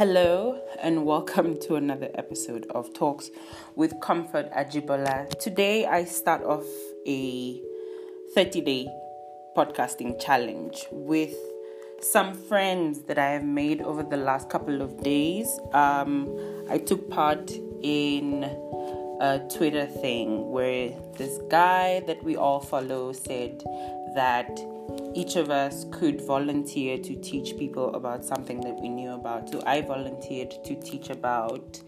Hello, and welcome to another episode of Talks with Comfort Ajibola. Today, I start off a 30 day podcasting challenge with some friends that I have made over the last couple of days. Um, I took part in a Twitter thing where this guy that we all follow said that each of us could volunteer to teach people about something that we knew about. So I volunteered to teach about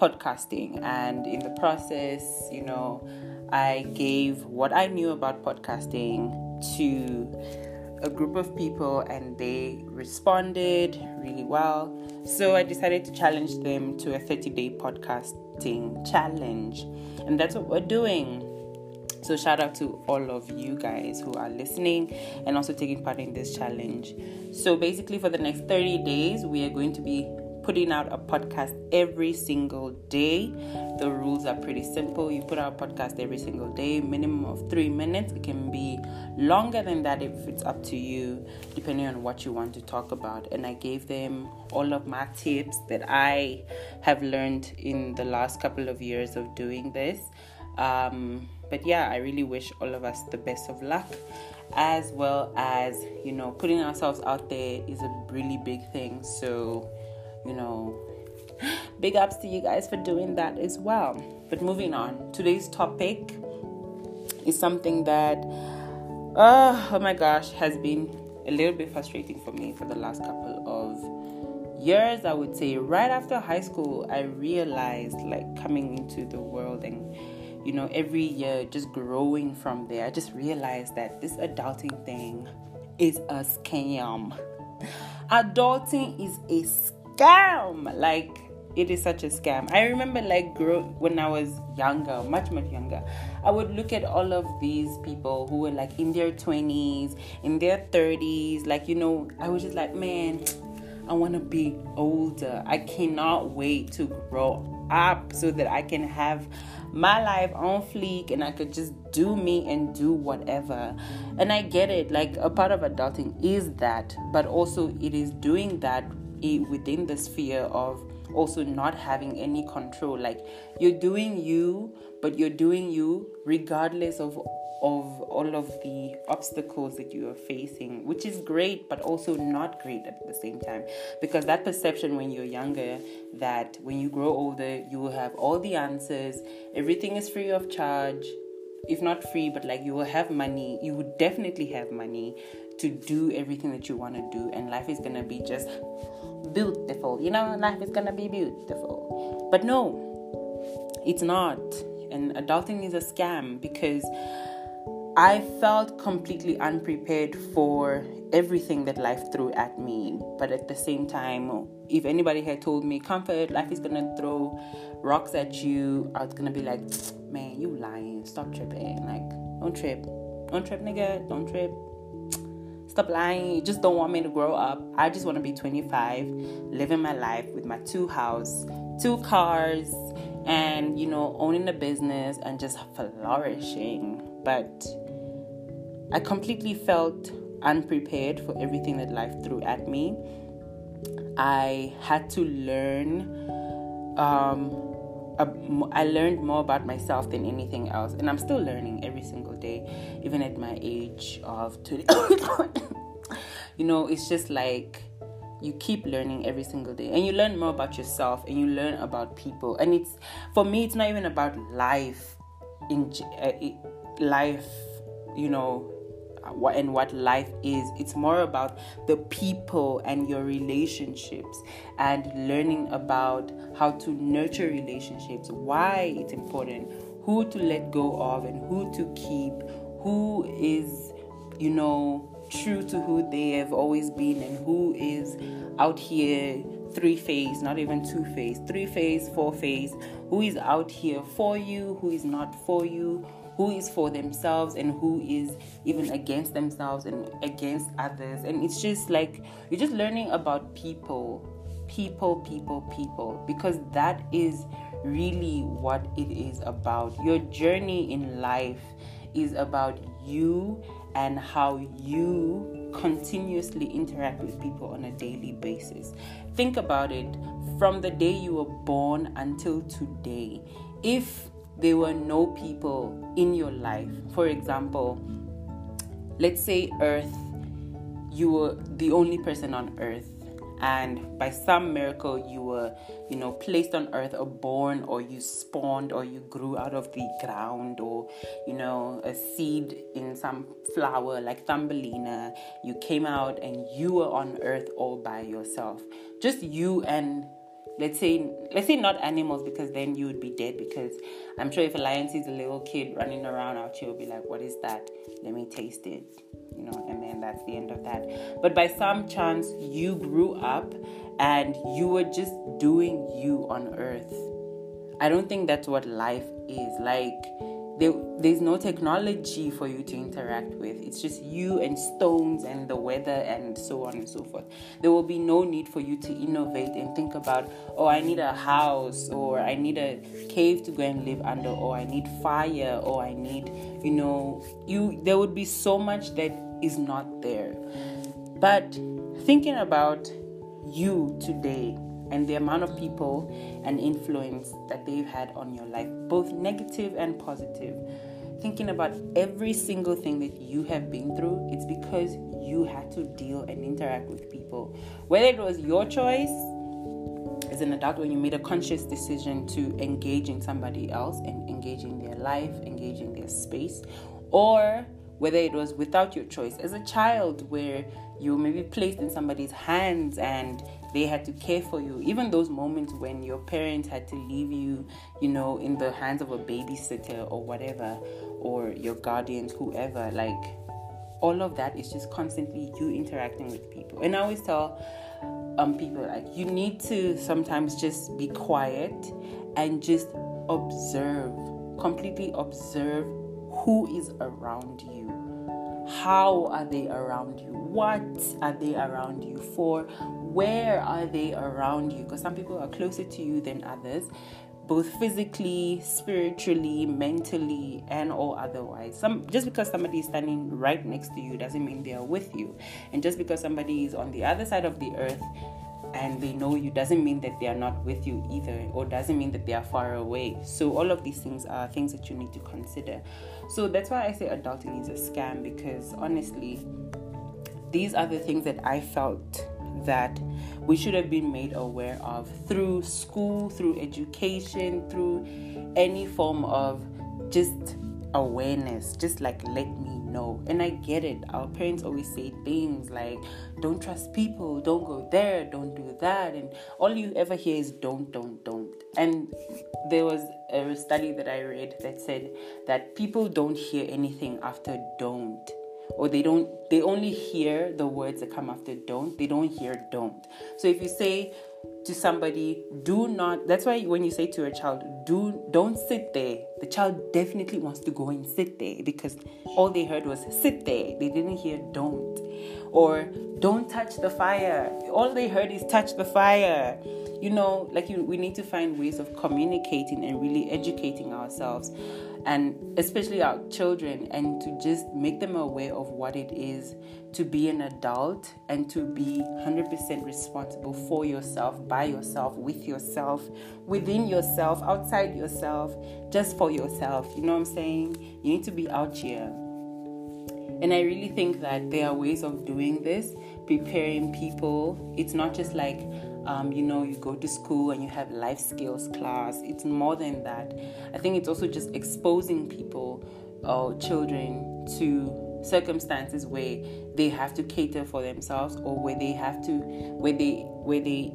podcasting, and in the process, you know, I gave what I knew about podcasting to a group of people, and they responded really well. So I decided to challenge them to a 30 day podcasting challenge, and that's what we're doing. So, shout out to all of you guys who are listening and also taking part in this challenge. So, basically, for the next 30 days, we are going to be putting out a podcast every single day. The rules are pretty simple. You put out a podcast every single day, minimum of three minutes. It can be longer than that if it's up to you, depending on what you want to talk about. And I gave them all of my tips that I have learned in the last couple of years of doing this. Um, but yeah, I really wish all of us the best of luck, as well as you know, putting ourselves out there is a really big thing. So, you know, big ups to you guys for doing that as well. But moving on, today's topic is something that, uh, oh my gosh, has been a little bit frustrating for me for the last couple of years. I would say right after high school, I realized like coming into the world and you know, every year just growing from there, I just realized that this adulting thing is a scam. Adulting is a scam. Like, it is such a scam. I remember, like, grow, when I was younger, much, much younger, I would look at all of these people who were like in their 20s, in their 30s. Like, you know, I was just like, man, I want to be older. I cannot wait to grow up so that I can have my life on fleek and I could just do me and do whatever. And I get it, like a part of adulting is that, but also it is doing that within the sphere of also not having any control. Like you're doing you, but you're doing you regardless of of all of the obstacles that you are facing, which is great, but also not great at the same time. Because that perception when you're younger, that when you grow older, you will have all the answers, everything is free of charge. If not free, but like you will have money, you would definitely have money to do everything that you want to do, and life is gonna be just beautiful. You know, life is gonna be beautiful. But no, it's not. And adulting is a scam because I felt completely unprepared for everything that life threw at me. But at the same time, if anybody had told me, comfort, life is gonna throw rocks at you, I was gonna be like, man, you lying. Stop tripping. Like, don't trip. Don't trip, nigga. Don't trip. Stop lying. You just don't want me to grow up. I just wanna be 25, living my life with my two house, two cars, and you know, owning a business and just flourishing. But I completely felt unprepared for everything that life threw at me. I had to learn. Um, I learned more about myself than anything else, and I'm still learning every single day, even at my age of 20. you know, it's just like you keep learning every single day, and you learn more about yourself, and you learn about people. And it's for me, it's not even about life in uh, life, you know, what and what life is. It's more about the people and your relationships and learning about how to nurture relationships, why it's important, who to let go of and who to keep, who is, you know, true to who they have always been and who is out here three phase, not even two phase, three phase, four phase, who is out here for you, who is not for you, who is for themselves and who is even against themselves and against others. And it's just like you're just learning about people, people, people, people, because that is really what it is about. Your journey in life is about you and how you continuously interact with people on a daily basis. Think about it from the day you were born until today. If there were no people in your life, for example, let's say Earth, you were the only person on Earth and by some miracle you were you know placed on earth or born or you spawned or you grew out of the ground or you know a seed in some flower like thumbelina. You came out and you were on earth all by yourself. Just you and let's say let's say not animals because then you would be dead because i'm sure if a lion sees a little kid running around out here will be like what is that? Let me taste it you know and then that's the end of that. But by some chance you grew up and you were just doing you on earth. I don't think that's what life is like there, there's no technology for you to interact with. It's just you and stones and the weather and so on and so forth. There will be no need for you to innovate and think about, oh, I need a house or I need a cave to go and live under or I need fire or I need, you know, you there would be so much that is not there. But thinking about you today and the amount of people and influence that they've had on your life, both negative and positive. Thinking about every single thing that you have been through, it's because you had to deal and interact with people. Whether it was your choice as an adult when you made a conscious decision to engage in somebody else and engage in their life, engage in their space, or whether it was without your choice as a child where you may be placed in somebody's hands and they had to care for you. Even those moments when your parents had to leave you you know in the hands of a babysitter or whatever or your guardians whoever like all of that is just constantly you interacting with people. And i always tell um people like you need to sometimes just be quiet and just observe completely observe who is around you. How are they around you? What are they around you for where are they around you? Because some people are closer to you than others both physically spiritually mentally and or otherwise. Some just because somebody is standing right next to you doesn't mean they are with you. And just because somebody is on the other side of the earth and they know you doesn't mean that they are not with you either or doesn't mean that they are far away. So all of these things are things that you need to consider. So that's why i say adulting is a scam because honestly these are the things that i felt that we should have been made aware of through school through education through any form of just awareness just like let me know. And i get it. Our parents always say things like don't trust people don't go there don't do that. And all you ever hear is don't don't don't. And there was a study that i read that said that people don't hear anything after don't or they don't they only hear the words that come after don't they don't hear don't. So if you say to somebody do not that's why when you say to a child do don't sit there the child definitely wants to go and sit there because all they heard was sit there. They didn't hear don't. Or don't touch the fire. All they heard is touch the fire. You know like you, we need to find ways of communicating and really educating ourselves and especially our children and to just make them aware of what it is to be an adult and to be 100% responsible for yourself by yourself with yourself within yourself outside yourself just for yourself. You know what i'm saying? You need to be out here. And i really think that there are ways of doing this preparing people. It's not just like um, you know, you go to school and you have life skills class. It's more than that. I think it's also just exposing people or children to circumstances where they have to cater for themselves or where they have to where they where they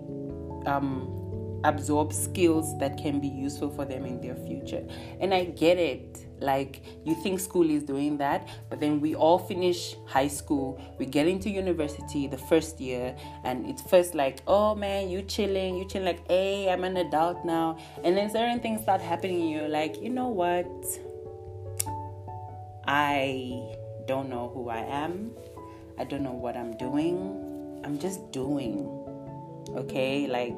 um absorb skills that can be useful for them in their future. And I get it. Like, you think school is doing that, but then we all finish high school, we get into university the first year, and it's first like, oh man, you chilling, you chilling, like, hey, I'm an adult now. And then certain things start happening, and you're like, you know what? I don't know who I am, I don't know what I'm doing, I'm just doing. Okay, like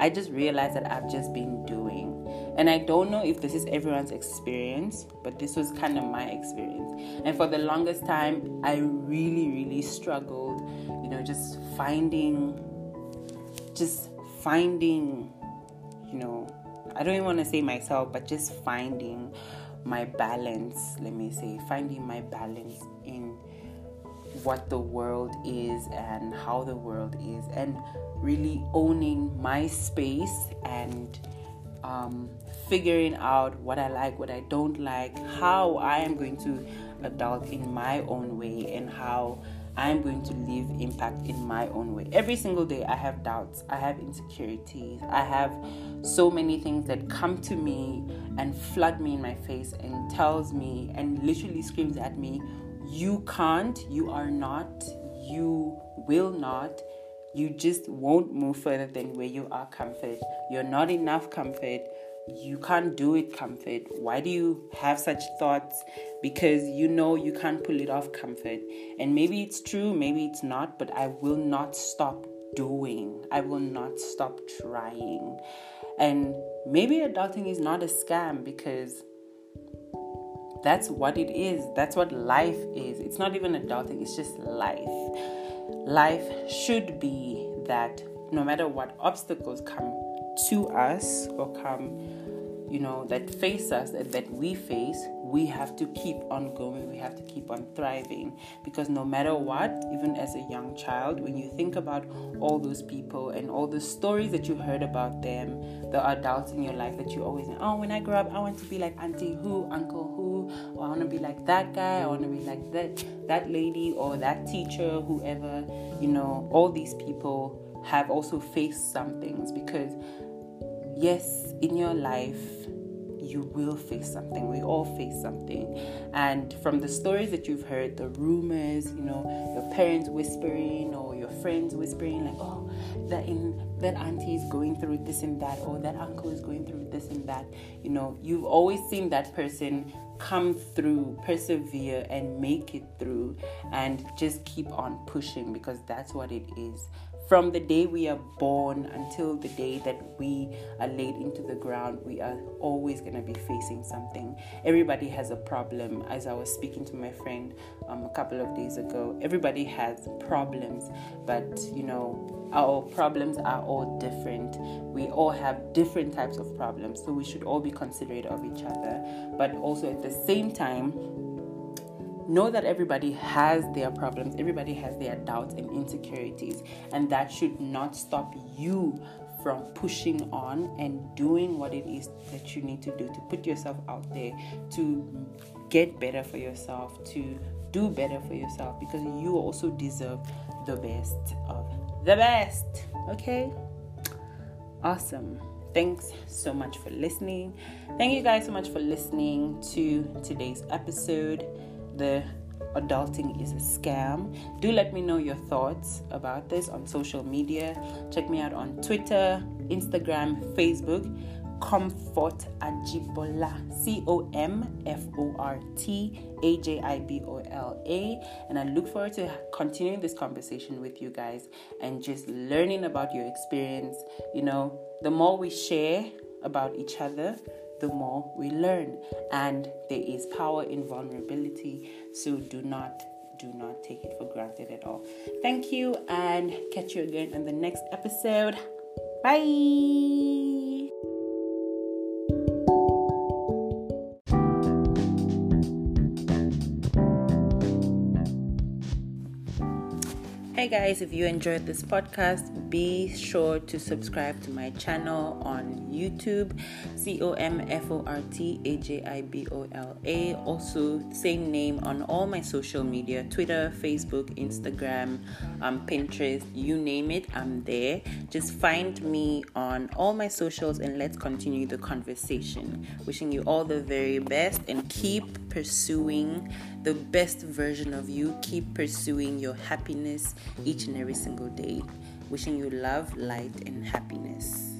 I just realized that I've just been doing. And I don't know if this is everyone's experience, but this was kind of my experience. And for the longest time, I really, really struggled, you know, just finding, just finding, you know, I don't even want to say myself, but just finding my balance, let me say, finding my balance what the world is and how the world is, and really owning my space and um, figuring out what I like, what I don't like, how I am going to adult in my own way, and how I'm going to leave impact in my own way. Every single day, I have doubts, I have insecurities, I have so many things that come to me and flood me in my face and tells me and literally screams at me, You can't, you are not, you will not. You just won't move further than where you are comfort. You're not enough comfort. You can't do it comfort. Why do you have such thoughts? Because you know you can't pull it off comfort. And maybe it's true maybe it's not but i will not stop doing. I will not stop trying. And maybe adulting is not a scam because that's what it is. That's what life is. It's not even adulting. It's just life. Life should be that no matter what obstacles come to us or come, you know, that face us, that, that we face, we have to keep on going. We have to keep on thriving. Because no matter what, even as a young child, when you think about all those people and all the stories that you heard about them, the adults in your life that you always, oh, when I grow up, I want to be like Auntie who, Uncle who, or I want to be like that guy, I want to be like that, that lady, or that teacher, whoever, you know, all these people have also faced some things because yes, in your life, you will face something. We all face something. And from the stories that you've heard, the rumors, you know, your parents whispering or your friends whispering, like, oh, that in that auntie is going through this and that, or that uncle is going through this and that. You know, you've always seen that person come through, persevere, and make it through, and just keep on pushing because that's what it is from the day we are born until the day that we are laid into the ground, we are always going to be facing something. Everybody has a problem. As I was speaking to my friend um, a couple of days ago, everybody has problems, but you know, our problems are all different. We all have different types of problems, so we should all be considerate of each other, but also at the same time, know that everybody has their problems, everybody has their doubts and insecurities, and that should not stop you from pushing on and doing what it is that you need to do to put yourself out there to get better for yourself, to do better for yourself because you also deserve the best of the best. Okay? Awesome. Thanks so much for listening. Thank you guys so much for listening to today's episode the adulting is a scam. Do let me know your thoughts about this on social media. Check me out on Twitter, Instagram, Facebook. Comfort Ajibola, C O M F O R T A J I B O L A. And I look forward to continuing this conversation with you guys and just learning about your experience. You know, the more we share about each other, the more we learn. And there is power in vulnerability. So do not do not take it for granted at all. Thank you and catch you again in the next episode. Bye. Hey guys, if you enjoyed this podcast, be sure to subscribe to my channel on YouTube, C O M F O R T A J I B O L A. Also, same name on all my social media Twitter, Facebook, Instagram, um, Pinterest, you name it, I'm there. Just find me on all my socials and let's continue the conversation. Wishing you all the very best and keep pursuing the best version of you. Keep pursuing your happiness each and every single day. Wishing you love, light, and happiness.